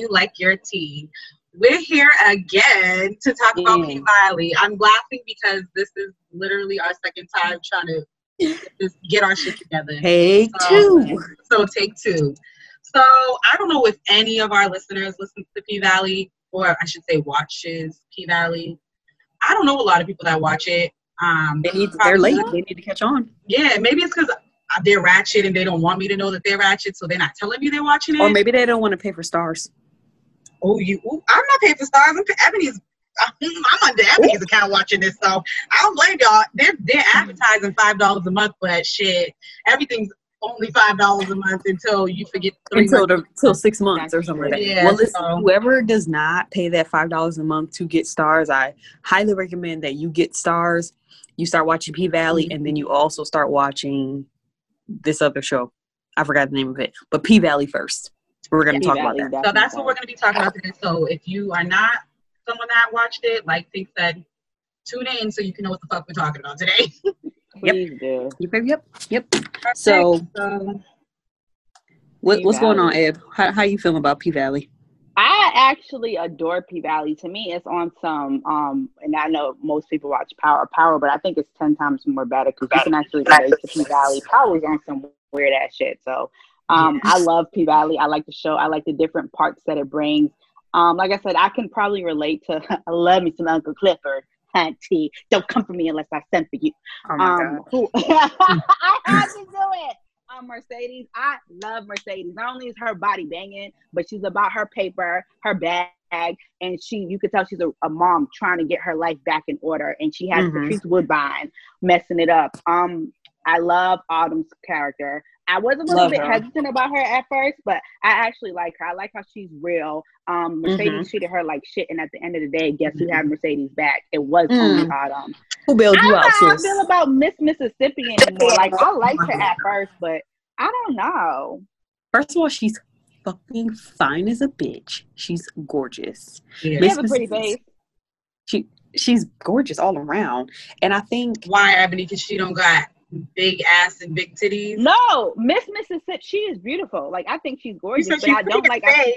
You Like Your Tea? We're here again to talk about P Valley. I'm laughing because this is literally our second time trying to just get our shit together. Take So- two. So take two. So I don't know if any of our listeners listen to P Valley, or I should say watches P Valley. I don't know a lot of people that watch it. Um, They need, they're late. They need to catch on. Yeah, maybe it's because they're ratchet and they don't want me to know that they're ratchet, so they're not telling me they're watching it. Or maybe they don't want to pay for Starz. Oh, you? Ooh, I'm not paying for Starz. I'm Ebony's. I'm under Ebony's account watching this, so I don't blame y'all. They're they're hmm. advertising five dollars a month, but shit, everything's only five dollars a month until you forget Until the till six months or something like that. Yeah, well, listen, so- whoever does not pay that five dollars a month to get Starz, I highly recommend that you get Starz. You start watching P Valley, mm-hmm. and then you also start watching this other show. I forgot the name of it, but P Valley first. We're gonna talk about that. So that's what we're going to be talking about today. So if you are not someone that watched it, like think said, tune in so you can know what the fuck we're talking about today. Please do. Yep, yep, yep. So, So, what, what's going on, P-Valley. Eb? How how you feeling about P Valley? I actually adore P Valley. To me, it's on some um, and I know most people watch Power Power, but I think it's ten times more better because you can actually relate to P Valley. Power's on some weird ass shit. So, um, I love P Valley. I like the show. I like the different parts that it brings. Um, like I said, I can probably relate to. I love me some Uncle Clifford. Auntie, don't come for me unless I sent for you. Oh my um, god. I had to do it. Um, Mercedes, I love Mercedes. Not only is her body banging, but she's about her paper, her bag, and she you could tell she's a, a mom trying to get her life back in order. And she has Mhm. Patrice Woodbine messing it up. Um, I love Autumn's character. I was a little Love bit her. hesitant about her at first, but I actually like her. I like how she's real. Um, Mercedes Mm-hmm. treated her like shit, and at the end of the day, guess who had Mercedes back? It was Mm. only Autumn. Who bailed you don't out, how I feel about Miss Mississippi anymore. Like I liked her at first, but I don't know. First of all, she's fucking fine as a bitch. She's gorgeous. yeah. She has a pretty Mississippi- face. She she's gorgeous all around. And I think why Ebony? Because she don't got big ass and big titties. No, Miss Mississippi, she is beautiful. Like I think she's You gorgeous, said but I don't like. I,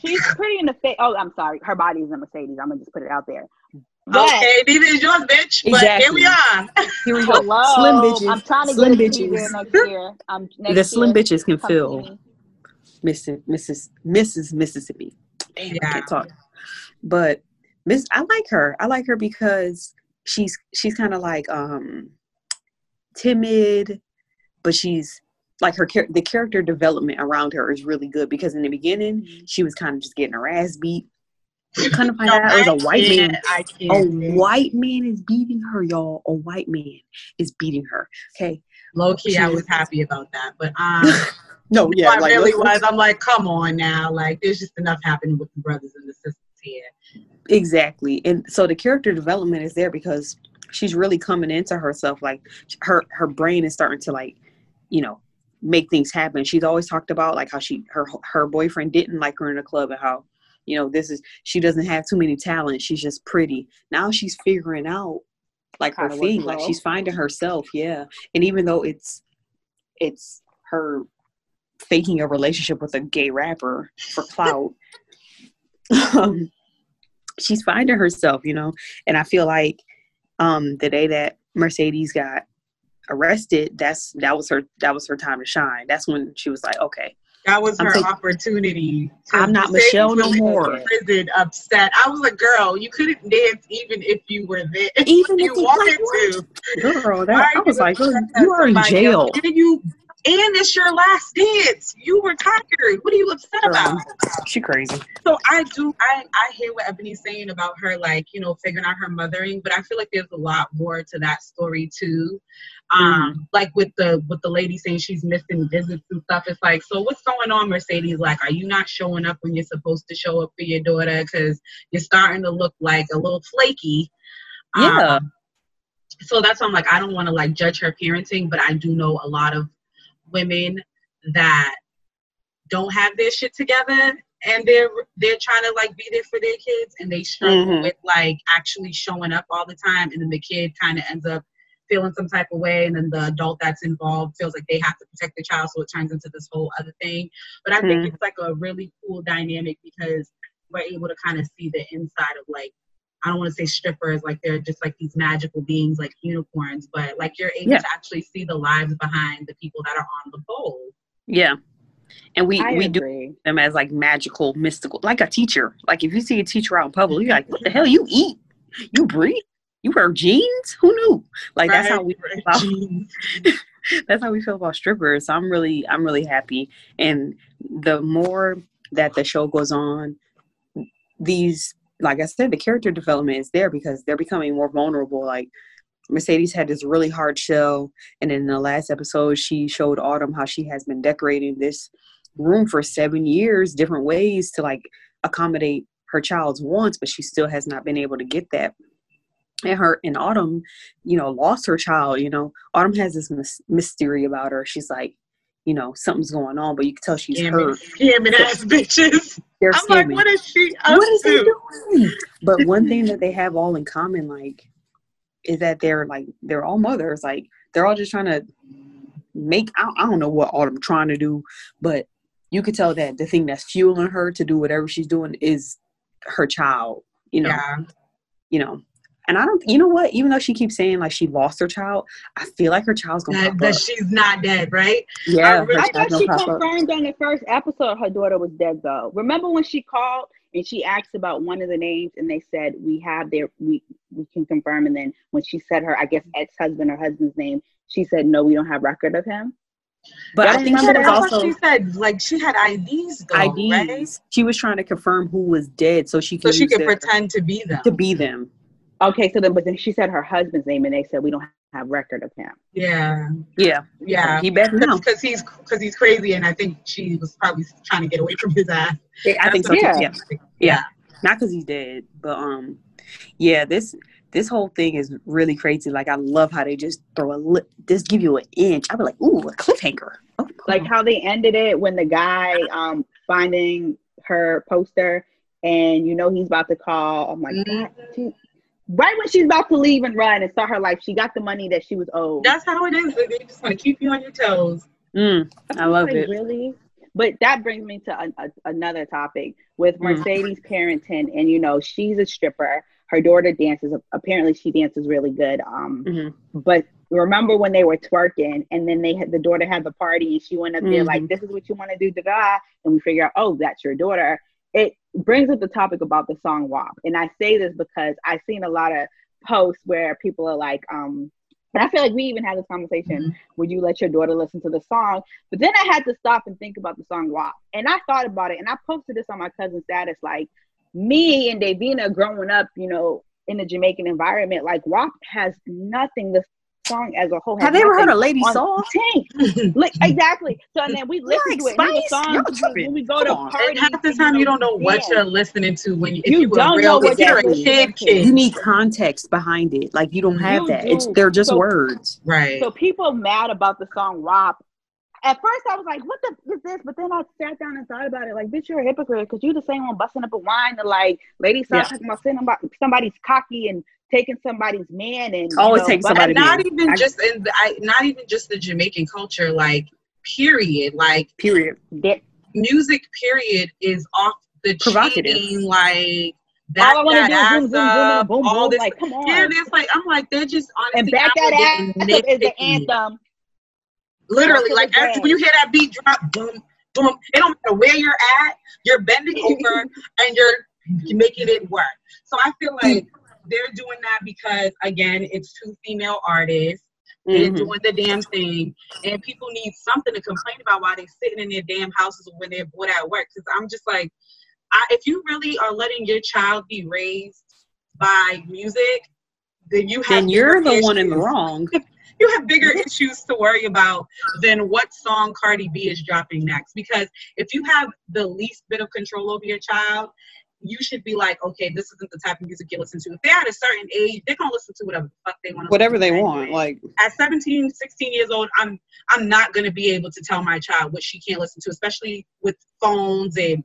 she's pretty in the face. Oh, I'm sorry, her body is a Mercedes. I'm gonna just put it out there. But Okay, neither is yours, bitch. But here we are. here we go. hello, Slim bitches. I'm trying to slim get a bitches. next year. Um, next the slim year. bitches can Come see fill me. Mrs. Mrs. Mrs. Mississippi. Damn, I Yeah. can't talk. But Miss, I like her. I like her because she's she's kind of like um timid, but she's like her char- the character development around her is really good because in the beginning she was kind of just getting her ass beat. Kind of find No, out it was a white man. A white man is beating her, y'all. A white man is beating her. Okay. Low key, I was happy about that. But um, No, yeah, I really was. I'm like, come on now. Like, there's just enough happening with the brothers and the sisters here. Exactly. And so the character development is there because she's really coming into herself. Like her her brain is starting to like, you know, make things happen. She's always talked about like how she her her boyfriend didn't like her in the club and how, you know, this is she doesn't have too many talents. She's just pretty. Now she's figuring out like her thing. Like she's finding herself, yeah. And even though it's it's her faking a relationship with a gay rapper for clout. um, she's finding herself, you know. And I feel like um the day that Mercedes got arrested, that's that was her that was her time to shine. That's when she was like, okay, That was I'm her taking- opportunity. to I'm not say Michelle no more. Prison, upset. I was like, girl, you couldn't dance even if you were there. Even if you you- wanted like, to. girl, that I was like, girl, upset at you are in jail. else? And you and it's your last dance. You were tired. What are you upset about? She crazy. So I do I I hear what Ebony's saying about her like, you know, figuring out her mothering, but I feel like there's a lot more to that story too. Um, like with the with the lady saying she's missing visits and stuff. It's like, so what's going on, Mercedes? Like, are you not showing up when you're supposed to show up for your daughter? Because you're starting to look like a little flaky. Yeah. Um, so that's why I'm like, I don't want to like judge her parenting, but I do know a lot of women that don't have their shit together and they're they're trying to like be there for their kids and they struggle Mhm. with like actually showing up all the time and then the kid kind of ends up feeling some type of way and then the adult that's involved feels like they have to protect the child so it turns into this whole other thing but i think Mhm. it's like a really cool dynamic because we're able to kind of see the inside of like I don't want to say strippers, like they're just like these magical beings, like unicorns, but like you're able Yeah. to actually see the lives behind the people that are on the pole. Yeah. And we I we do them as like magical, mystical, like a teacher. Like if you see a teacher out in public, you're like, what the hell? You eat, you breathe, you wear jeans. Who knew? Like that's how we Right? about- that's how we feel about strippers. So I'm really I'm really happy. And the more that the show goes on, these like I said, the character development is there because they're becoming more vulnerable. Like Mercedes had this really hard shell, and in the last episode, she showed Autumn how she has been decorating this room for seven years, different ways to like accommodate her child's wants, but she still has not been able to get that. And her and Autumn, you know, lost her child. You know, Autumn has this mys- mystery about her. She's like, you know, something's going on, but you can tell she's hurt. Scamming, scamming ass bitches. I'm like, what is she up what is they to? doing? But one thing that they have all in common, like, is that they're like they're all mothers. Like they're all just trying to make. I, I don't know what Autumn trying to do, but you could tell that the thing that's fueling her to do whatever she's doing is her child. You know, Yeah, you know. And I don't, you know what? Even though she keeps saying like she lost her child, I feel like her child's gonna that, pop that up. she's not dead, right? Yeah, I her really- I thought she gonna pop up. confirmed on the first episode her daughter was dead though. Remember when she called and she asked about one of the names and they said we have their we we can confirm and then when she said her I guess ex husband or husband's name, she said no, we don't have record of him. But Y'all I think she remember was that? I thought also she said like she had IDs though, right? IDs. She was trying to confirm who was dead so she So could she could their- pretend to be them. to be them. Okay, so then but then she said her husband's name and they said we don't have record of him. Yeah, Yeah, yeah. he better know. Because he's because he's crazy, and I think she was probably trying to get away from his ass. I think so. Yeah. Too. Yeah, yeah. Not because he's dead, but um, yeah. This this whole thing is really crazy. Like I love how they just throw a li- just give you an inch. I'd be like, ooh, a cliffhanger. Oh, Like how they ended it when the guy um finding her poster and you know he's about to call. Oh my god. She, right when she's about to leave and run and start her life, she got the money that she was owed. That's how it is. They just want to keep you on your toes. mm, I love Like, it. Really? But that brings me to a, a, another topic with Mm. Mercedes parenting, and you know she's a stripper. Her daughter dances. Apparently, she dances really good. Um, Mhm. but remember when they were twerking, and then they had the daughter had the party, and she went up there like. "This is what you want to do, da da," and we figure out, oh, that's your daughter. It brings up the topic about the song WAP, and I say this because I've seen a lot of posts where people are like, um, and I feel like we even had this conversation would you let your daughter listen to the song? But then I had to stop and think about the song WAP. And I thought about it and I posted this on my cousin's status. Like me and Davina growing up, you know, in the Jamaican environment, like WAP has nothing. The song as a whole has Have you ever heard a lady song? Tank. Like, exactly. So and then we listen like to it. And the Spice? songs, Y'all when- tripping. when we go to on. parties, And half the time you don't know what dance. you're listening to when you if You you, don't real, know what if you're a kid, kid. You need context behind it. Like you don't have You that. It's they're just So- words. Right. So people mad about the song WAP. At first, I was like, "What the is this?" But then I sat down and thought about it. Like, bitch, you're a hypocrite because you're the same one busting up a wine to like, lady start Yeah. talking about somebody's cocky and taking somebody's man and Always know, take but- somebody- not man. even I- just in the, I, not even just the Jamaican culture, like period. Like Period. That- music, period, is off the chain. Like back all I want to that ass boom, boom, up, boom, all this. Like, come on. yeah, there's like I'm like they're just honestly and back out that ass is the anthem. Literally, That's like it when you hear that beat drop, boom, boom. It don't matter where you're at, you're bending over and you're making it work. So I feel like they're doing that because again, it's two female artists. They're Mhm. doing the damn thing, and people need something to complain about while they're sitting in their damn houses when they're bored at work. Because I'm just like, I, if you really are letting your child be raised by music, then you have Then you're the one in the wrong. You have bigger issues to worry about than what song Cardi B is dropping next. Because if you have the least bit of control over your child, you should be like, okay, this isn't the type of music you listen to. If they're at a certain age, they're gonna listen to whatever the fuck they want. Whatever they want. Like at 17, 16 years old, I'm I'm not gonna be able to tell my child what she can't listen to, especially with phones and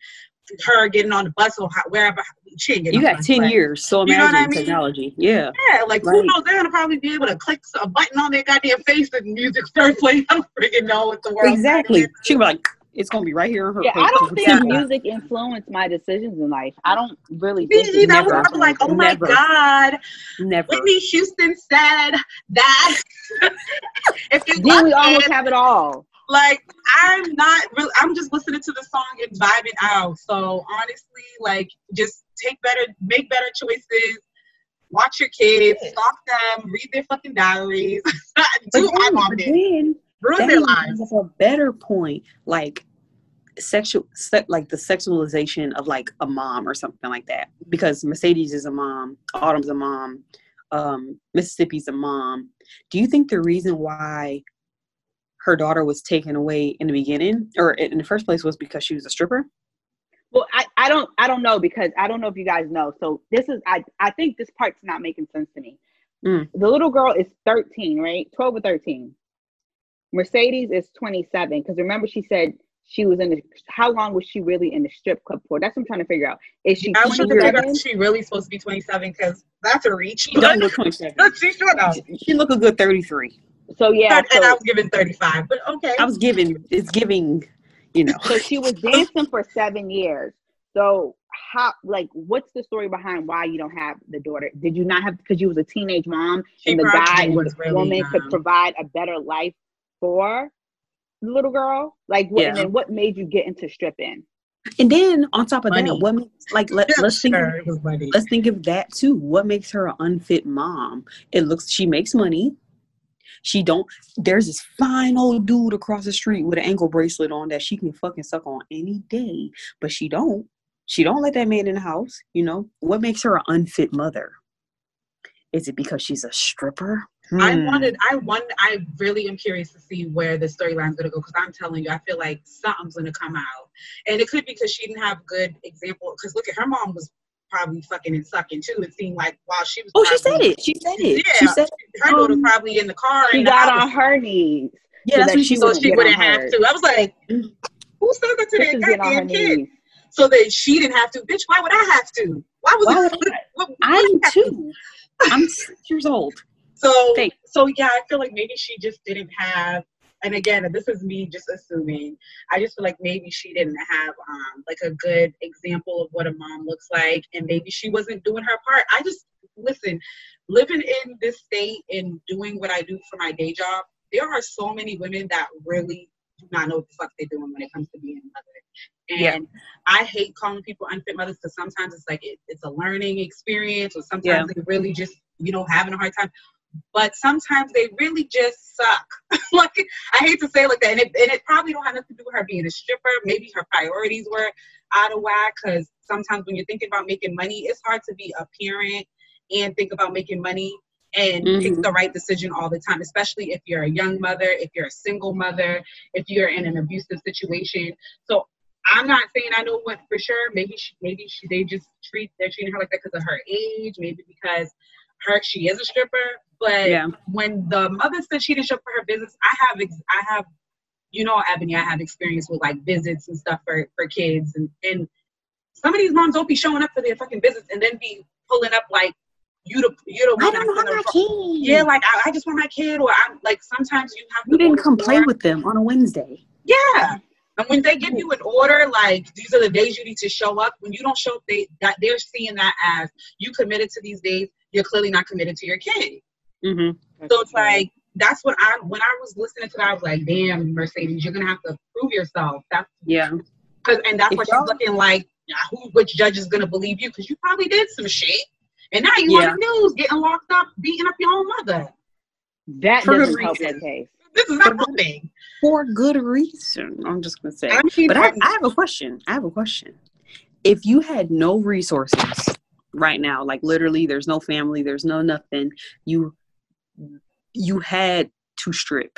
her getting on the bus or how, wherever she ain't getting You got the bus, 10 but- years, so You know imagine I mean? technology. Yeah. Yeah, like who knows? They're gonna probably be able to click a button on their goddamn face and music starts playing. I don't freaking know what the world. Exactly. She like, it's gonna be right here in her Yeah. I don't think Yeah. music influenced my decisions in life. I don't really Me think either. I was never. probably like, oh my Never. god, Never. Whitney Houston said that. if you Then we love almost it, have it all. like I'm not really. I'm just listening to the song and vibing out. So honestly, like just take better, make better choices. Watch your kids, stalk them, read their fucking diaries, But do what my then, mom but did, ruin their lives. a better point, like sexual, se- like the sexualization of like a mom or something like that. Because Mercedes is a mom, Autumn's a mom, um, Mississippi's a mom. Do you think the reason why her daughter was taken away in the beginning, or in the first place, was because she was a stripper? Well, I, I don't I don't know because I don't know if you guys know. So this is I I think this part's not making sense to me. Mm. The little girl is 13, right? 12 or 13. Mercedes is 27 because remember she said she was in the how long was she really in the strip club for? That's what I'm trying to figure out. Is she I was trying to figure out she really supposed to be 27 because that's a reach. She don't look 27. she should have. She look a good 33. So yeah, and I was given 35, but okay. I was giving, it's giving, you know. so she was dancing for seven years. So how like what's the story behind why you don't have the daughter? Did you not have because you was a teenage mom She and the probably guy and was the really woman could provide a better life for the little girl? Like what and Yeah. then what made you get into stripping? And then on top of Money. that, what makes like let, Yeah, let's think sure, it was money. let's think of that too. What makes her an unfit mom? It looks she makes money. She don't there's this fine old dude across the street with an ankle bracelet on that she can fucking suck on any day, but she don't. She don't let that man in the house, you know? What makes her an unfit mother? Is it because she's a stripper? I Hmm. wanted, I want, I really am curious to see where the storyline's gonna go because I'm telling you, I feel like something's gonna come out, and it could be because she didn't have good example. Because look at her mom was probably fucking and sucking too. It seemed like while she was. Oh, she said it. She said it. yeah, She said Her daughter um, probably in the car. She got on her knees. Yeah, so that's what she so said. she wouldn't have hers. to. I was like, who said that to This their is getting on her goddamn kid? knees. So that she didn't have to. Bitch, why would I have to? Why was Why it? would I? I am too. I'm six years old. So, Thank- so yeah, I feel like maybe she just didn't have. And again, this is me just assuming. I just feel like maybe she didn't have um, like a good example of what a mom looks like, and maybe she wasn't doing her part. I just listen, living in this state and doing what I do for my day job. There are so many women that really do not know what the fuck they're doing when it comes to being a mother. Yeah. And I hate calling people unfit mothers because sometimes it's like it, it's a learning experience, or sometimes they really just you know having a hard time. But sometimes they really just suck. like I hate to say it like that, and it, and it probably don't have nothing to do with her being a stripper. Maybe her priorities were out of whack. Because sometimes when you're thinking about making money, it's hard to be a parent and think about making money and pick Mhm. the right decision all the time, especially if you're a young mother, if you're a single mother, if you're in an abusive situation. So I'm not saying I know what for sure. Maybe she, maybe she, they just treat they're treating her like that because of her age. Maybe because her she is a stripper. But Yeah. when the mother said she didn't show up for her visits, I have ex- I have you know Ebony, I have experience with like visits and stuff for for kids and and some of these moms don't be showing up for their fucking visits and then be pulling up like you the you the I don't want my kid. yeah, like I, I just want my kid, or I'm like sometimes you have. You didn't come play with them on a Wednesday. Yeah, and when they give you an order, like these are the days you need to show up. When you don't show up, they that they're seeing that as you committed to these days. You're clearly not committed to your kid. Mm-hmm. So it's like that's what I when I was listening to that, I was like, damn, Mercedes, you're gonna have to prove yourself. That's Yeah. because and that's If why she's y'all- looking like who which judge is gonna believe you because you probably did some shit. And now you Yeah. on the news getting locked up, beating up your own mother. That For good doesn't help reason. her case. This is not helping. For good reason. I'm just gonna say. I mean, But I, I have a question. I have a question. If you had no resources right now, like literally there's no family, there's no nothing, you you had to strip,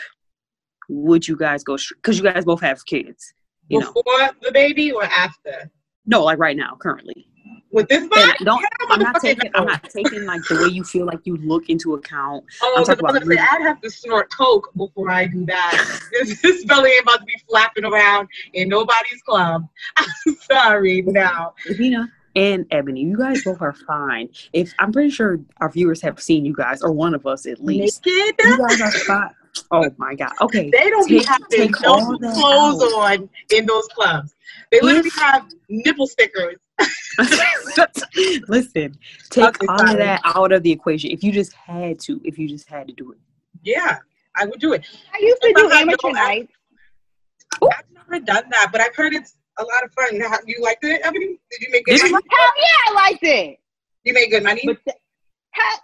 would you guys go because you guys both have kids? You know. before the baby or after? No, like right now, currently. with this body. don't, I'm not taking. I'm not taking like the way you feel like you look into account. Oh, I'm talking about. Say, I'd have to snort coke before I do that. this, this belly ain't about to be flapping around in nobody's club. I'm sorry, now. Nina and Ebony, you guys both are fine. If I'm pretty sure our viewers have seen you guys, or one of us at least. Naked? You guys are fine. Oh my god. Okay. They don't take, have no clothes out. on in those clubs. They literally have nipple stickers. Listen, take okay, all sorry. of that out of the equation. If you just had to, if you just had to do it. Yeah, I would do it. I used to do amateur nights. I've never done that, but I've heard it's a lot of fun. You liked it, Ebony? Did you make good money? Hell yeah, I liked it. You made good money? But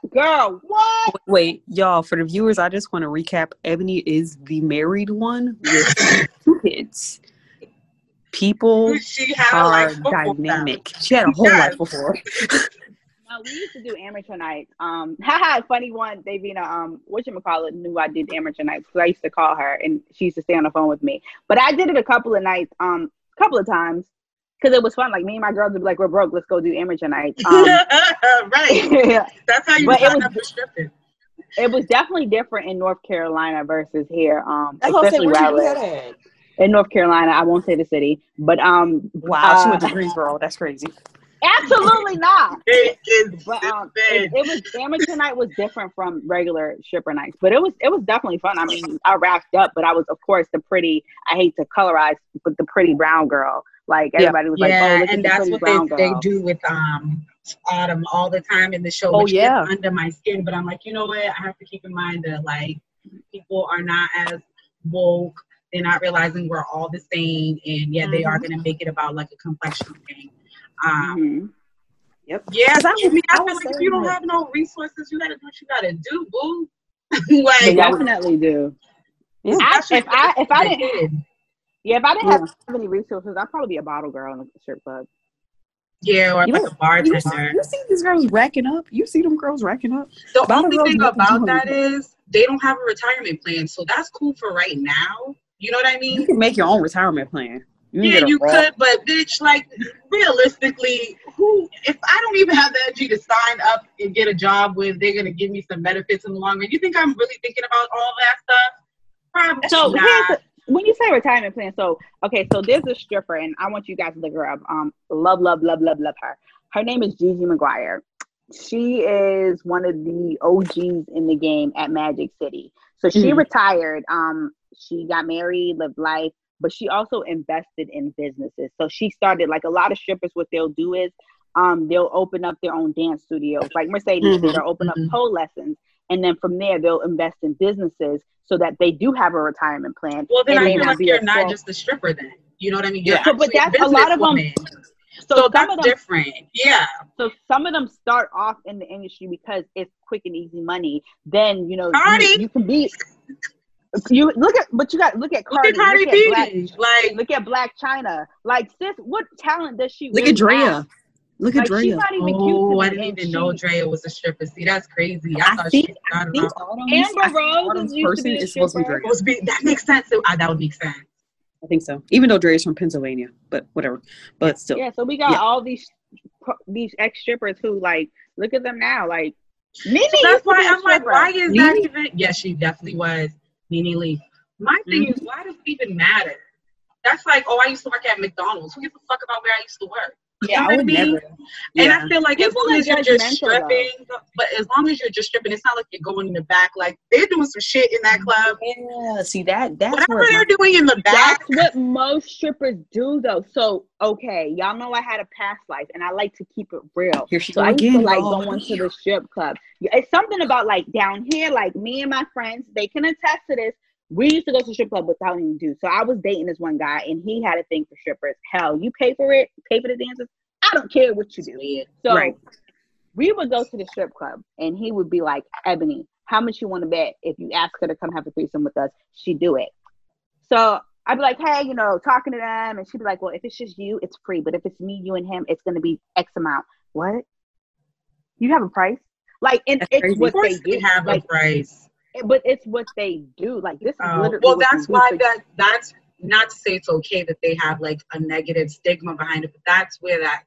girl, what? Wait, y'all, for the viewers, I just want to recap. Ebony is the married one with two kids. People she are dynamic. She had a whole life before. no, we used to do amateur nights. Um, haha, funny one. Davina, um, what you call it, knew I did amateur nights because I used to call her and she used to stay on the phone with me. But I did it a couple of nights, um, a couple of times because it was fun. Like me and my girls would be like, "We're broke. Let's go do amateur night." Um, right. That's how you but it was, It was definitely different in North Carolina versus here. Um, especially where I live. In North Carolina, I won't say the city, but um, wow, uh, she went to uh, Greensboro. That's crazy. Absolutely not. It is. But um, it, it, was amateur night was different from regular stripper nights, but it was it was definitely fun. I mean, I wrapped up, but I was of course the pretty. I hate to colorize, but the pretty brown girl. Like everybody was yeah, like, "Oh, and that's what they, they do with um Autumn all the time in the show. Oh yeah, under my skin. But I'm like, you know what? I have to keep in mind that like people are not as woke. They're not realizing we're all the same, and yeah, mm-hmm. they are mm-hmm. going to make it about like a complexion thing. Um, mm-hmm. Yep. Yeah, I, I mean, I, I feel like if you don't have no resources, you got to do what you got to do, boo. like, definitely do. Yeah. I, if I if I didn't yeah, if I didn't yeah. have any resources, I'd probably be a bottle girl in a strip club. Yeah, or you like know, a bartender. You, you, see these girls racking up. You see them girls racking up. The only thing about that is they don't have a retirement plan, so that's cool for right now. You know what I mean? You can make your own retirement plan. You yeah, you could, but bitch, like realistically, who? If I don't even have the energy to sign up and get a job with, they're gonna give me some benefits in the long run. You think I'm really thinking about all that stuff? Probably so not when you say retirement plan, so okay, so there's a stripper, and I want you guys to look her up. Um, love, love, love, love, love her. Her name is Gigi McGuire. She is one of the OGs in the game at Magic City. So she mm. retired. Um, she got married, lived life, but she also invested in businesses. So she started like a lot of strippers. What they'll do is, um, they'll open up their own dance studios, like Mercedes mm-hmm. They'll open mm-hmm. up pole lessons, and then from there they'll invest in businesses so that they do have a retirement plan. Well, then I feel like you're not just a stripper then. You know what I mean? You're yeah. So, but that's a lot of them. So, so that's them, different. Yeah. So some of them start off in the industry because it's quick and easy money. Then you know you, you, can be. You look at, but you got look at Cardi. Look at Cardi B. Black, like look at Blac Chyna. Like sis, what talent does she? Look really at Drea. Have? Look at like, Drea. oh, I didn't even she, know Drea was a stripper. See, that's crazy. I, I thought think, she I think Amber Rose is person is supposed to be Drea. Supposed to be, that makes sense. So, uh, that would make sense. I think so. Even though Drea's from Pennsylvania, but whatever. But still. Yeah. So we got yeah. all these these ex strippers who like look at them now. Like Nene. So that's why I'm like, why is Nene? that even? Yes, yeah, she definitely was Nene. My thing mm-hmm. is, why does it even matter? That's like, oh, I used to work at McDonald's. Who gives a fuck about where I used to work? Yeah, I would never. Yeah. And I feel like People as long as you're just stripping, though. but as long as you're just stripping, it's not like you're going in the back. Like they're doing some shit in that club. Yeah, see that that's whatever they're my, doing in the back. That's what most strippers do, though. So okay, y'all know I had a past life, and I like to keep it real. Here she so I used to like oh, going to the strip club. It's something about like down here, like me and my friends, they can attest to this we used to go to the strip club without any dues. So I was dating this one guy and he had a thing for strippers. Hell, you pay for it, pay for the dances. I don't care what you do. So right. we would go to the strip club and he would be like, Ebony, how much you want to bet if you ask her to come have a threesome with us, she'd do it. So I'd be like, hey, you know, talking to them, and she'd be like, well, if it's just you, it's free. But if it's me, you, and him, it's gonna be X amount. What? You have a price? Like, and that's it's crazy. what they do. have like, a price. But it's what they do. Like this is uh, literally. Well, that's why that that's not to say it's okay that they have like a negative stigma behind it, but that's where that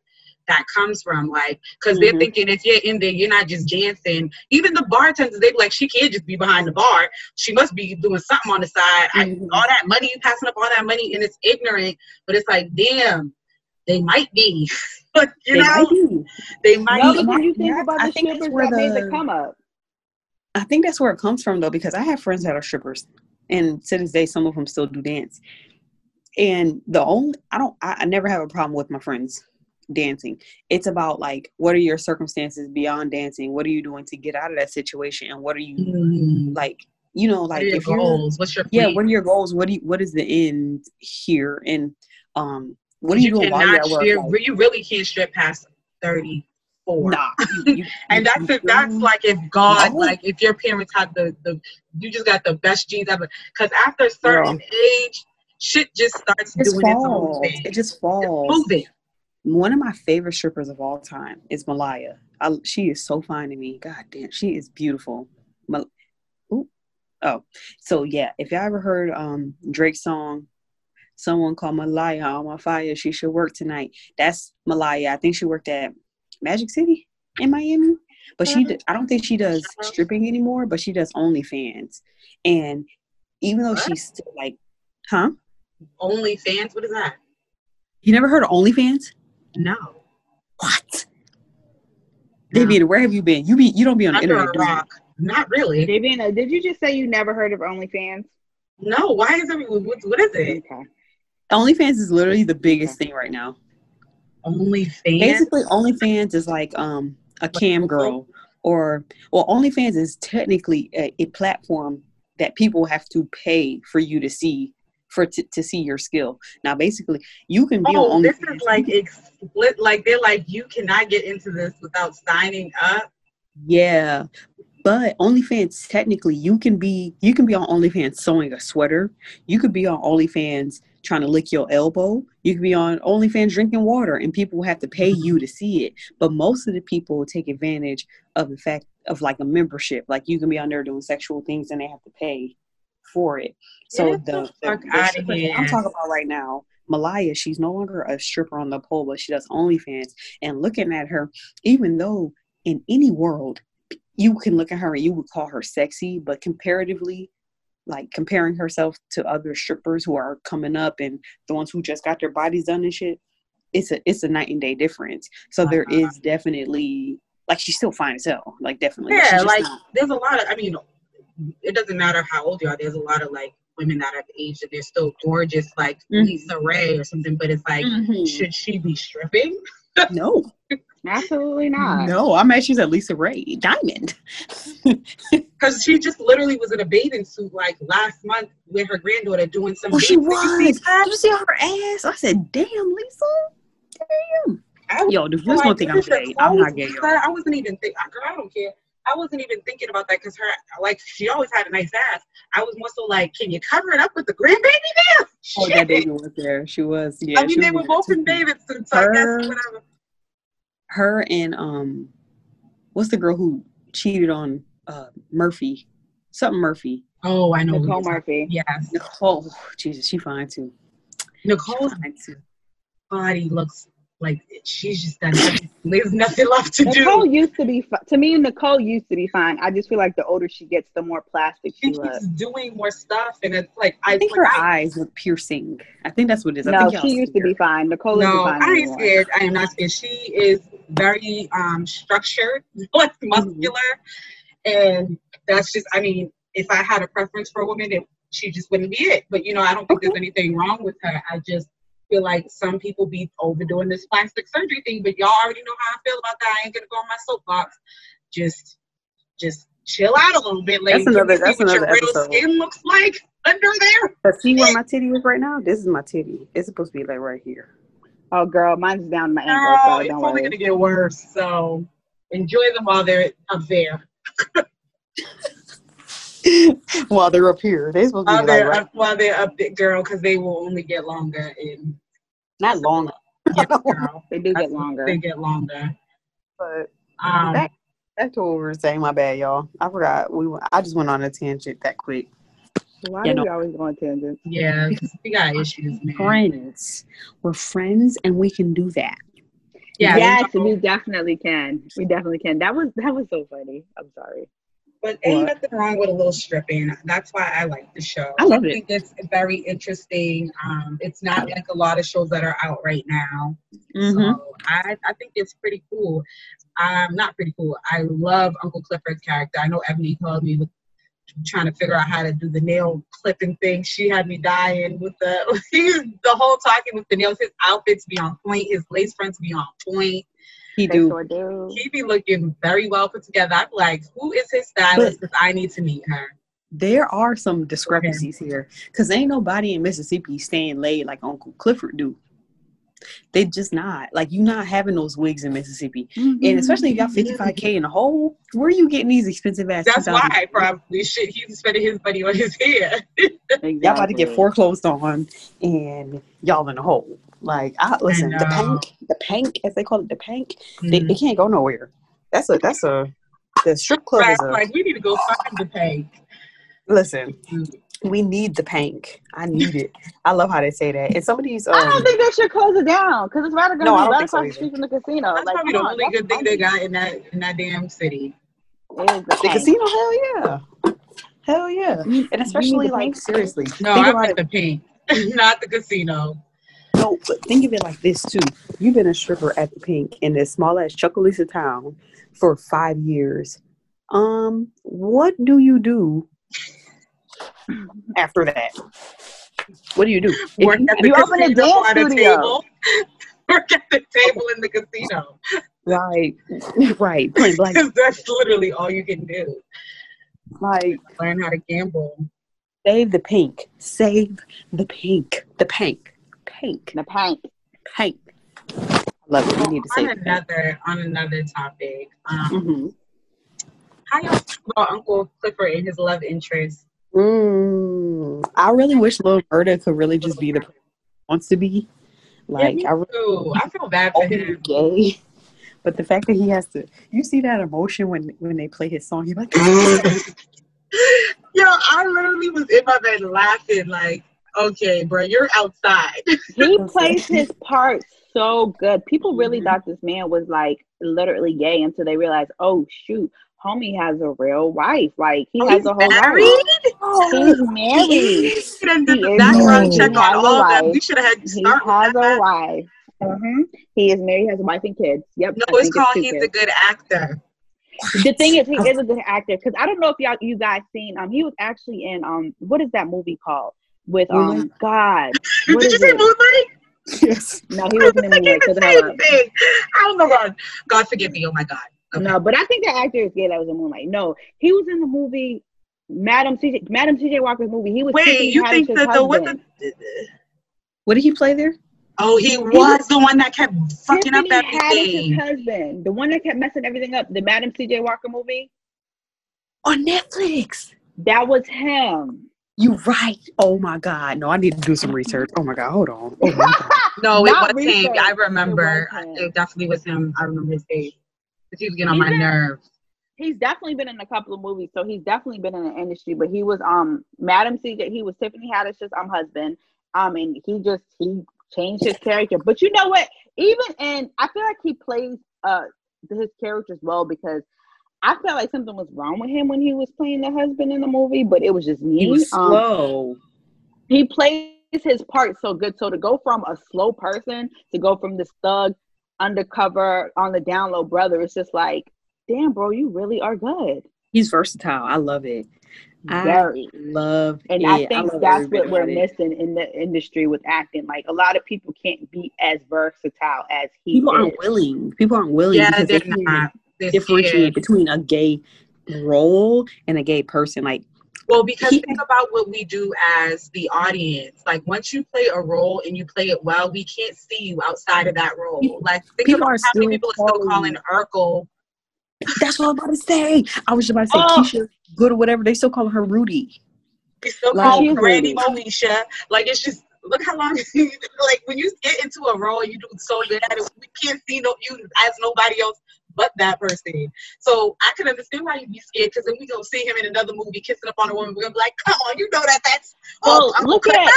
that comes from. Like, because they're Mhm. thinking if you're in there, you're not just dancing. Even the bartenders, they be like, she can't just be behind the bar. She must be doing something on the side. I, Mhm. all that money, you passing up all that money, and it's ignorant. But it's like, damn, they might be. but you They know, might be. they might. No, be. but my- you think yeah, about I the think that's strippers where that made the the- come up. I think that's where it comes from though, because I have friends that are strippers, and to this day, some of them still do dance. And the only I don't I, I never have a problem with my friends dancing. It's about like what are your circumstances beyond dancing? What are you doing to get out of that situation? And what are you Mm. like? You know, like your if you're goals? What's your yeah, what are your goals? What do you, what is the end here? And um, what are you, doing while you're at work? Like, you really can't strip past 34. nah, you- you- And you- that's if that's like if God, No. like if your parents had the the you just got the best genes ever. Because after a certain age, shit just starts It just doing its own thing. It just falls. It's Moving. One of my favorite strippers of all time is Malaya. I, she is so fine to me. God damn, she is beautiful. Mal- Ooh. Oh, so yeah, if y'all ever heard um Drake's song, someone called Malaya on my fire, she should work tonight. That's Malaya. I think she worked at Magic City in Miami, but she, uh-huh. I don't think she does uh-huh. stripping anymore, but she does OnlyFans. And even though What? she's still like, huh? OnlyFans, what is that? You never heard of OnlyFans? No. What? No. David, where have you been? You be you don't be on the internet. do you? Not really. Davina, did you just say you never heard of OnlyFans? No. Why is everyone? What, what is it? Okay. OnlyFans is literally the biggest thing right now. OnlyFans. Basically, OnlyFans is like um a cam girl, or well, OnlyFans is technically a, a platform that people have to pay for you to see for to, to see your skill. Now, basically, you can be Oh, on this is like explicit. Like they're like, you cannot get into this without signing up. Yeah. But OnlyFans technically you can be you can be on OnlyFans sewing a sweater. You could be on OnlyFans trying to lick your elbow. You could be on OnlyFans drinking water and people have to pay you to see it. But most of the people take advantage of the fact of like a membership. Like you can be on there doing sexual things and they have to pay for it. So Get the, the the, the. I'm talking about right now, Malaya, she's no longer a stripper on the pole, but she does OnlyFans. And looking at her, even though in any world you can look at her and you would call her sexy, but comparatively, like comparing herself to other strippers who are coming up and the ones who just got their bodies done and shit, it's a it's a night and day difference. So there Uh-huh. is definitely like she's still fine as hell, like definitely. Yeah, like not- there's a lot of. I mean, it doesn't matter how old you are. There's a lot of like women that have aged and they're still gorgeous, like Mhm. LisaRaye or something. But it's like, Mhm. should she be stripping? no, Absolutely not. no, I'm at she's at LisaRaye Diamond. Because she just literally was in a bathing suit like last month with her granddaughter doing some. Oh, she dance. Did you see was. that? Did you see her ass? I said, "Damn, Lisa." Damn. I was Yo, the viewers like, gonna think I'm this gay. I'm not clothes. gay, Because. I, I wasn't even thinking, uh, Girl, I don't care. I wasn't even thinking about that because her, like, she always had a nice ass. I was more so like, can you cover it up with the grandbaby now? Oh, Shit. that baby was there. She was. Yeah. I mean, she they was were both in bathing suits, so I guess whatever. Her and um, what's the girl who cheated on uh Murphy? Something Murphy. Oh, I know. who Nicole Murphy. Yeah, Nicole. Oh, Jesus, she fine too. She Nicole's fine too. body looks like she's just done. everything. There's nothing left to Nicole do. Nicole used to be fi- to me. Nicole used to be fine. I just feel like the older she gets, the more plastic She she looks. keeps doing more stuff, and it's like I, I think like, her I- eyes look piercing. I think that's what it is. I No, think she used to see her. be fine. Nicole No, isn't fine I ain't anymore. scared. I am not scared. She is very um structured, like muscular, and that's just. I mean, if I had a preference for a woman, it, she just wouldn't be it. But you know, I don't think there's anything wrong with her. I just feel like some people be overdoing this plastic surgery thing. But y'all already know how I feel about that. I ain't gonna go on my soapbox. Just, just chill out a little bit, ladies. That's another- that's see what your another real skin looks like under there. But see where my titty is right now? This is my titty. It's supposed to be like right here. Oh, girl, mine's down my ankle, No, so it's don't only worry. gonna get worse. So enjoy them while they're up there. While they're up here, they supposed to be they're right, up, while they're up there, girl, because they will only get longer. And not longer. yes, girl, They do get longer. They get longer. but Um, Back- back to what we were saying. My bad, y'all. I forgot. We went- I just went on a tangent that quick. Why you do know. we always go on tangents? yeah, 'cause we got issues, man. Friends, we're friends, and we can do that. Yeah, yes, you know. we definitely can. We definitely can. That was that was so funny. I'm sorry. But ain't What? nothing wrong with a little stripping. That's why I like the show. I love it. think it's very interesting. Um, it's not like a lot of shows that are out right now. Mhm. So I, I think it's pretty cool. Um, not pretty cool. I love Uncle Clifford's character. I know Ebony called me with trying to figure out how to do the nail clipping thing. She had me dying with the he's the whole talking with the nails. His outfits be on point. His lace fronts be on point. He do. sure do. He be looking very well put together. I'm like, who is his stylist? Because I need to meet her. There are some discrepancies here because ain't nobody in Mississippi staying laid like Uncle Clifford do. They just not like you not having those wigs in Mississippi, Mm-hmm. and especially if y'all fifty five k in the hole. Where are you getting these expensive ass? That's why probably shit he's spending his money on his hair. Exactly. y'all about to get foreclosed on, and y'all in the hole. Like, I listen, the know. pank, the pank, as they call it, the pank, they, Mm. it can't go nowhere. That's a that's a the strip club Right, is a like, we need to go find the pay. listen. We need the pank. I need it. I love how they say that. And some of these, um, I don't think they should close it down because it's right, gonna No, be don't right think so the either. street from the casino. That's like, probably the on, only that's good thing they got in that in that damn city. The the casino, hell yeah, hell yeah. You- you And especially like tank. seriously, No, think I about it. the pink, not the casino. No, but think of it like this too. You've been a stripper at the Pink in this small ass Chucalissa town for five years. Um, what do you do after that? What do you do? Work you- at the You open a casino dance at a studio. table. Work at the table in the casino. right, right, plain blank. Because that's literally all you can do. Like Learn how to gamble. save the pink, save the pink, the pink, pink, The tank. pink. I love it. We need to On save. it. another on another topic, um, Mhm. how y'all about Uncle Clifford and his love interest? Mm, I really wish Lil Murda could really just be the person he wants to be. Like I really I feel bad for openly him. gay. But the fact that he has to, you see that emotion when when they play his song. He's like, Yo, I literally was in my bed laughing, like, okay, bro, you're outside. He plays his part so good. People really Mhm. thought this man was like literally gay until they realized, oh shoot, homie has a real wife. Like he Oh, has a whole married? wife. He's married. He done did He the background married. check He on has a all that. wife. We should have had you He has a that. wife. hmm He is married, has a wife and kids. Yep. No, I it's called two he's kids. a good actor. The thing is, he is a good actor because I don't know if y'all you guys seen um he was actually in um what is that movie called with um Moonlight? God what Did you is say it? Moonlight? yes. no he wasn't in I Moonlight can't because say the thing. Oh my god. God forgive me. Oh my god. Okay. no but I think the actor is gay that was in Moonlight no he was in the movie Madam CJ Madam CJ Walker's movie he was Wait, you think that the what the What did he play there? Oh, he was the one that kept fucking up Tiffany Haddish's everything. husband the one that kept messing everything up the Madam CJ Walker movie On Netflix. that was him You right. Oh my God. No, I need to do some research. Oh my God. Hold on. Oh God. No, it Not was him. I remember. It was him. It definitely was him. I remember his face. Because he was getting on He's my been- nerves. he's definitely been in a couple of movies, so he's definitely been in the industry. But he was um Madam CJ. He was Tiffany Haddish's um husband. Um, and he just he changed his character. But you know what? Even and I feel like he plays uh his characters well because I felt like something was wrong with him when he was playing the husband in the movie, but it was just me. He was Um, slow. he plays his part so good. So to go from a slow person to go from this thug undercover on the down low brother, it's just like, damn, bro, you really are good. He's versatile. I love it. I love And it. I think love that's what we're missing in the industry with acting. Like a lot of people can't be as versatile as he People is. aren't willing. People aren't willing Yeah, because they're they can't differentiate between a gay role and a gay person. Like Well, because think about what we do as the audience. Like once you play a role and you play it well, we can't see you outside of that role. Like think people about are how many still people are still calling- calling Urkel. that's what I'm about to say. I was just about to say Oh. Keisha Good or whatever. They still call her Rudy. We still Like- call Brandy Moesha. Like it's just look how long like when you get into a role you do so good at it, we can't see no you as nobody else but that person. So I can understand why you'd be scared because then we go see him in another movie kissing up on a woman. We're gonna be like, come on, you know that that's well. Oh, look at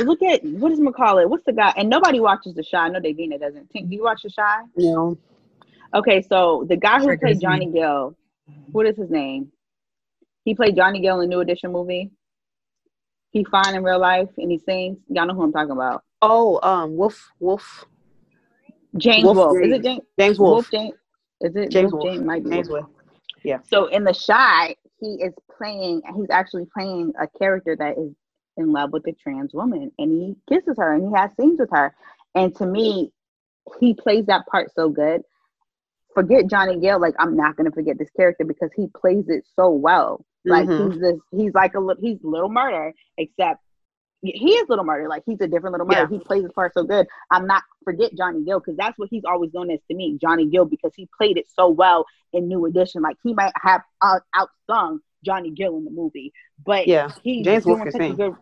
look at what is does McCall it? What's the guy? And nobody watches The Chi. I know Davina doesn't. Tink, Do you watch The Chi? No. Okay, so the guy who played Johnny Gill, what is his name? He played Johnny Gill in the New Edition movie. He fine in real life and he sings. Y'all know who I'm talking about. Oh, um, Wolf, Wolf. James Wolf. Wolf. Is it James? James Wolf. Wolf James. Is it James Wolf? James might be James Wolf. Yeah. So in the Chi, he is playing. He's actually playing a character that is in love with a trans woman, and he kisses her and he has scenes with her. And to me, he plays that part so good. Forget Johnny Gill. Like I'm not gonna forget this character because he plays it so well. Like mm-hmm. he's this. He's like a he's little murder, except he is little murder. Like he's a different little murder. Yeah. He plays his part so good. I'm not forget Johnny Gill because that's what he's always known as to me, Johnny Gill, because he played it so well in New Edition. Like he might have out, outsung Johnny Gill in the movie, but yeah, he James Wolf such a good.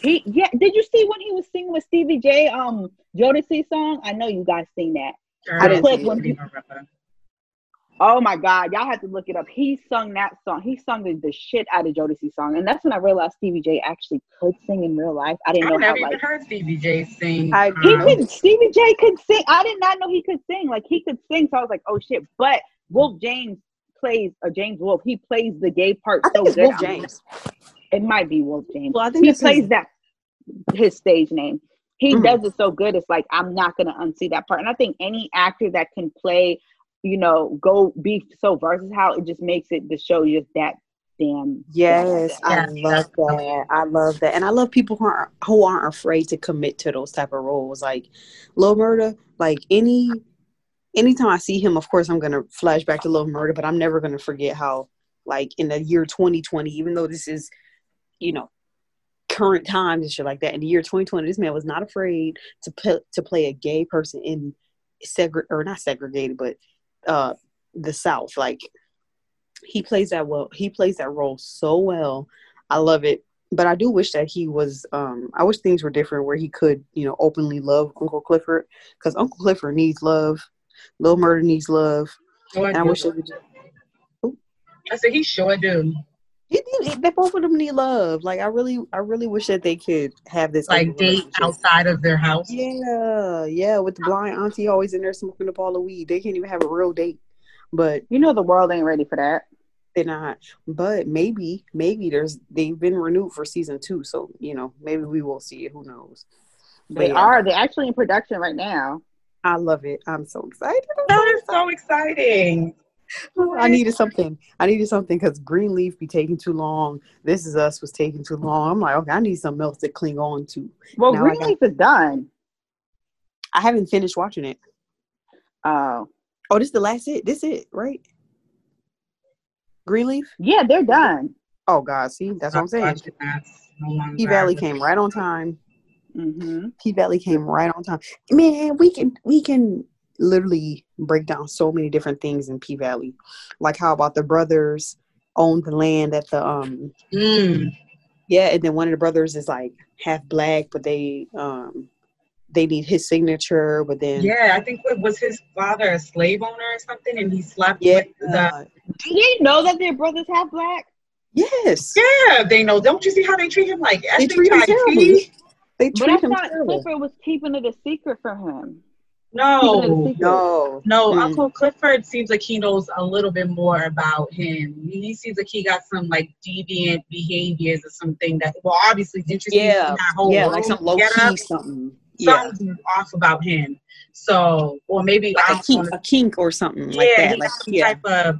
He yeah. Did you see when he was singing with Stevie J? Um, Jodeci song. I know you guys seen that. Sure, I didn't see when he, Oh my God, y'all have to look it up. He sung that song. He sung the, the shit out of Jodeci song, and that's when I realized Stevie J actually could sing in real life. I didn't I know never how. even like, heard Stevie J sing. I, he um, could. Stevie J could sing. I did not know he could sing. Like he could sing, so I was like, oh shit. But Wolf James plays, or James Wolf, he plays the gay part I so good. Wolf James. It might be Wolf James. Well, I think he plays his... that his stage name. He mm-hmm. does it so good. It's like I'm not gonna unsee that part. And I think any actor that can play you know, go be so versatile. It just makes it the show just that damn. Yes, I love that. I love that, and I love people who aren't who aren't afraid to commit to those type of roles. Like Lil Murda, like any anytime I see him, of course I'm gonna flash back to Lil Murda, but I'm never gonna forget how, like in the year 2020, even though this is, you know, current times and shit like that. In the year 2020, this man was not afraid to put, to play a gay person in segre or not segregated, but uh the South. Like he plays that well. He plays that role so well. I love it. But I do wish that he was. Um, I wish things were different where he could, you know, openly love Uncle Clifford because Uncle Clifford needs love. Little Murder needs love. Oh, I, I wish they would. I said he sure do. He, he, they both of them need love. Like I really, I really wish that they could have this like date outside of their house. Yeah, yeah. With the blind auntie always in there smoking up all the weed, they can't even have a real date. But you know the world ain't ready for that. They're not. But maybe, maybe there's they've been renewed for season two, so you know maybe we will see it. Who knows? They yeah. are. They're actually in production right now. I love it. I'm so excited. That is so exciting. I needed something. I needed something because Greenleaf be taking too long. This is Us was taking too long. I'm like, okay, I need something else to cling on to. Well, now Greenleaf got, is done. I haven't finished watching it. Oh. Oh, this is the last it. This it, right? Greenleaf? Yeah, they're done. Oh God, see, that's what I'm saying. P Valley came right on time. Mm-hmm. P Valley came right on time. Man, we can we can literally break down so many different things in P Valley. Like how about the brothers own the land at the um mm. yeah, and then one of the brothers is like half black, but they um they need his signature, but then yeah, I think it was his father a slave owner or something, and he slept yeah. with the. Do they know that their brothers half black? Yes. Yeah, they know. Don't you see how they treat him like they treat him terribly. They treat but I him thought terrible. Clifford was keeping it a secret from him. No, no, no. Hmm. Uncle Clifford seems like he knows a little bit more about him. He seems like he got some like deviant behaviors or something that, well, obviously, interesting. Yeah, yeah, like some low key something. Something yeah. off about him. So, or maybe like a kink, wanna, a kink, or something yeah, like that. Like some yeah. type of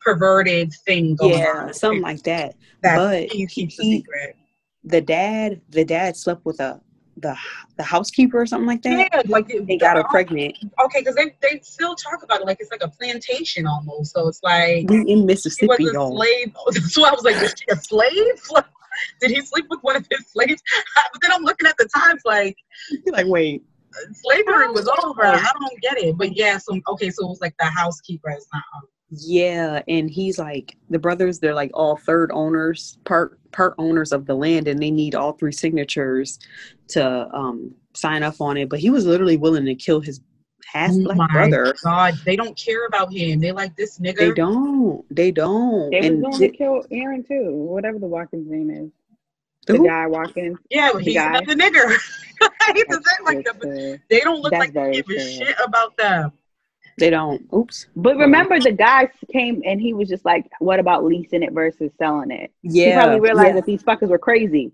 perverted thing yeah, on. something like that. That but he keeps he, a secret. The dad, the dad slept with a the the housekeeper or something like that. Yeah, like they got her pregnant. Okay, because they, they still talk about it like it's like a plantation almost. So it's like we in Mississippi, was a slave. So I was like, is she a slave? Did he sleep with one of his slaves? But then I'm looking at the times like, you're like, wait, slavery was over. I don't get it. But yeah, so okay, so it was like the housekeeper is not. Um, yeah, and he's like the brothers. They're like all third owners, part part owners of the land, and they need all three signatures to um, sign up on it. But he was literally willing to kill his half Oh black my brother. God, they don't care about him. They like this nigga. They don't. They don't. They was and going th- to kill Aaron too, whatever the Watkins name is. The who? guy Watkins. Yeah, The he's guy. another nigger. I hate to say like that, but they don't look That's like they give a shit about them. They don't. Oops. But remember, the guy came and he was just like, "What about leasing it versus selling it?" Yeah. He probably realized yeah. that these fuckers were crazy.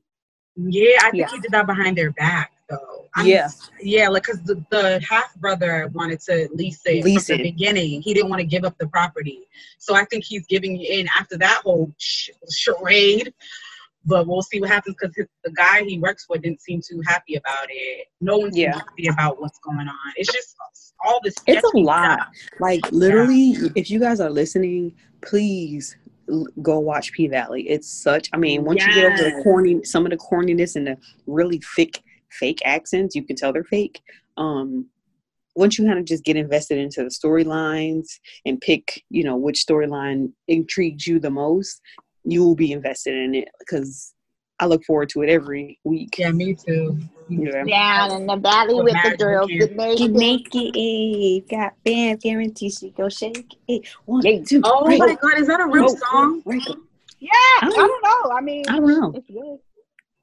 Yeah, I think Yeah. he did that behind their back, though. I'm- Yeah. yeah, like because the, the half brother wanted to lease it Lease from it. the beginning. He didn't want to give up the property, so I think he's giving in after that whole sh- charade. But we'll see what happens because the guy he works for didn't seem too happy about it. No one seems Yeah. happy about what's going on. It's just all this. It's a lot. stuff. Like literally, if you guys are listening, please l- go watch P Valley. It's such. I mean, once you get over the corny, some of the corniness and the really thick fake accents, you can tell they're fake. Um, once you kind of just get invested into the storylines and pick, you know, which storyline intrigues you the most, you will be invested in it because I look forward to it every week. Yeah, me too. Yeah. Down in the valley With with the girls, Buchanan. get Get naked. naked, eh, got bam, guarantee she go shake it. One, Yeah. two, Oh break my god, is that a real break it, song? break it. Yeah, I don't- don't know. I mean, I don't know. it's good.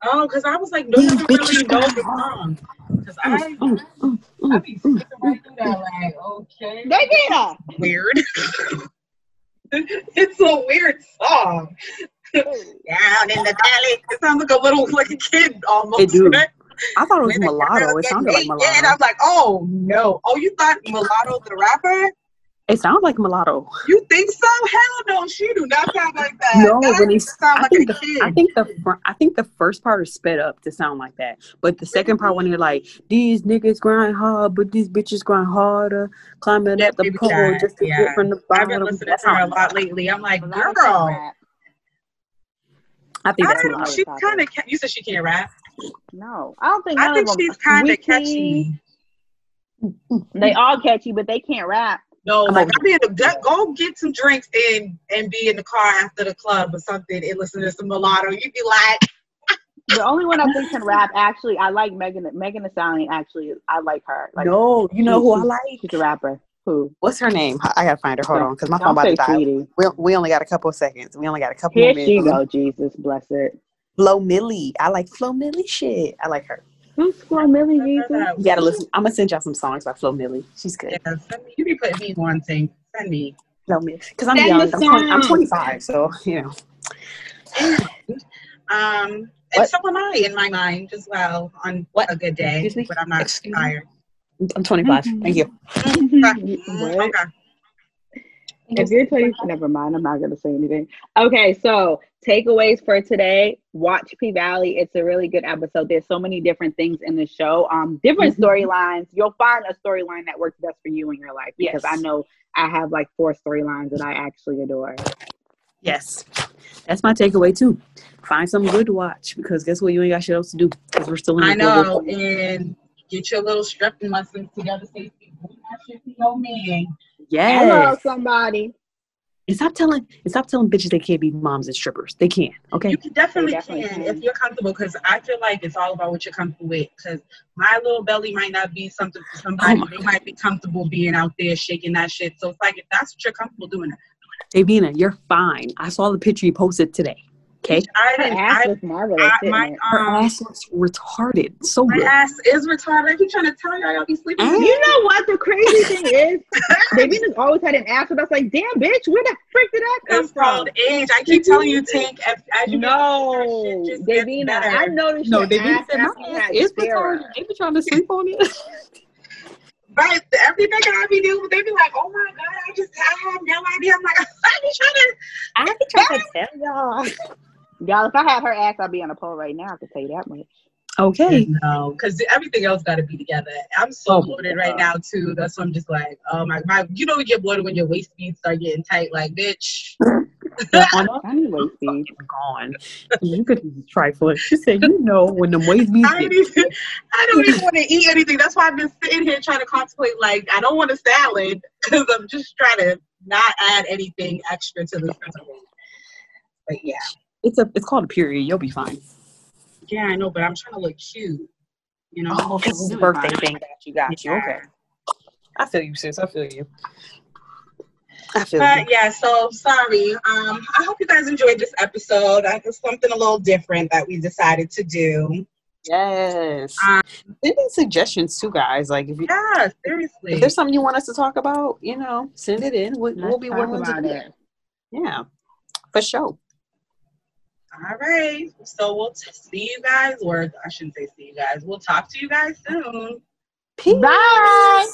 Oh, because I was like, no These one really bitches knows the song. Because I, mm, mm, I mm, be skipping right through that, like, okay. They did her. Weird. it's a weird song. Down in the valley. It sounds like a little, like a kid almost. It do. right? I thought it was When mulatto. It sounded like naked, I mulatto. was like, oh no. Oh, you thought mulatto the rapper? It sounds like mulatto. You think so? Hell no, she do not sound like that. No, that when he, sound I like think a the, kid. I think the fir- I think the first part is sped up to sound like that, but the second part when they're like, "These niggas grind hard, but these bitches grind harder, climbing Yeah, up the pole that, just to yeah. get from the I've bottom." been listening That to her a lot lately. I'm like, Mulatto girl. I think that's I, she's topic. kind of. You said she can't rap. No, I don't think. I think she's kind of catchy. They all catchy, but they can't rap. No, I'm like I'll be in the go- go get some drinks and and be in the car after the club or something and listen to some mulatto. You'd be like, The only one I think can rap, actually, I like Megan. Megan Thee Stallion. Actually, I like her. Like, no, you know she- who I like? She's a rapper. Who? What's her name? I I gotta find her. Hold on, because my phone Don't about to die. We, we only got a couple of seconds. We only got a couple Here more she minutes. go. Jesus bless it. Flo Milli. I like Flo Milli shit. I like her. Who's Flo Milli? Jesus. You gotta listen. I'm gonna send y'all some songs by Flo Milli. She's good. yeah, send me, you be putting me on thing. Send me. Flo Milli. Because I'm Send young. I'm, 20, I'm 25, so you know. Um, and What? so am I in my mind as well on What? a good day, Excuse me? but I'm not Excuse me? tired. I'm 25. Thank you. Mm, What? Okay. If you're 20, never mind. I'm not going to say anything. Okay, so takeaways for today watch P Valley. It's a really good episode. There's so many different things in the show, um, different Mhm. storylines. You'll find a storyline that works best for you in your life because Yes. I know I have like four storylines that I actually adore. Yes. That's my takeaway too. Find something good to watch because guess what? You ain't got shit else to do because we're still in I the global- know, and get your little strapping lessons together. Say, "Bring that shit to your man." Yes. Hello, somebody. And stop telling and stop telling bitches they can't be moms and strippers. They can. Okay. You can definitely, definitely can, can. if you're comfortable because I feel like it's all about what you're comfortable with. Because my little belly might not be something for somebody. Oh my they might be comfortable being out there shaking that shit. So it's like if that's what you're comfortable doing, Davina, you're fine. I saw the picture you posted today. Okay. I didn't. ass I, looks marvelous. I, didn't my it? Her um, ass looks retarded. So my good. ass is retarded. I keep trying to tell y'all, y'all be sleeping. With. You know what the crazy thing is? Davina's always had an ass, but I was like, damn, bitch, where the frick did that come It's from? called age. I keep telling you, Tink. As, as you No, get older, shit Davina. I noticed No, your Davina ass said after my ass is retarded. They be trying to sleep on it. Right, every nigga I be dealing with, they be like, "Oh my god, I just I have no idea." I'm like, I be trying to. I be trying to tell y'all. Y'all, if I had her ass, I'd be on a pole right now. I can tell you that much. Okay. No, because everything else got to be together. I'm so Oh, bloated right now too. That's why I'm just like, oh my, my. You know, we get bloated when your waist beads start getting tight. Like, bitch. on the I need waist speed. gone. You could be trifling. She said, you know, when the waist beats I, even, I don't even want to eat anything. That's why I've been sitting here trying to contemplate. Like, I don't want a salad because I'm just trying to not add anything extra to this recipe. But yeah, it's a it's called a period. You'll be fine. yeah, I know. But I'm trying to look cute. You know. Oh, this is a birthday thing. Got you, got you. Okay. I feel you, sis. I feel you. I feel But you. yeah, so sorry. Um, I hope you guys enjoyed this episode. I it's something a little different that we decided to do. Yes. Um, Send in suggestions too, guys. Like if you Yeah, seriously. if there's something you want us to talk about, you know, send it in. We'll, we'll be talk willing to do it. it. Yeah, for sure. All right. So we'll t- see you guys, or I shouldn't say see you guys. We'll talk to you guys soon. Peace. Bye.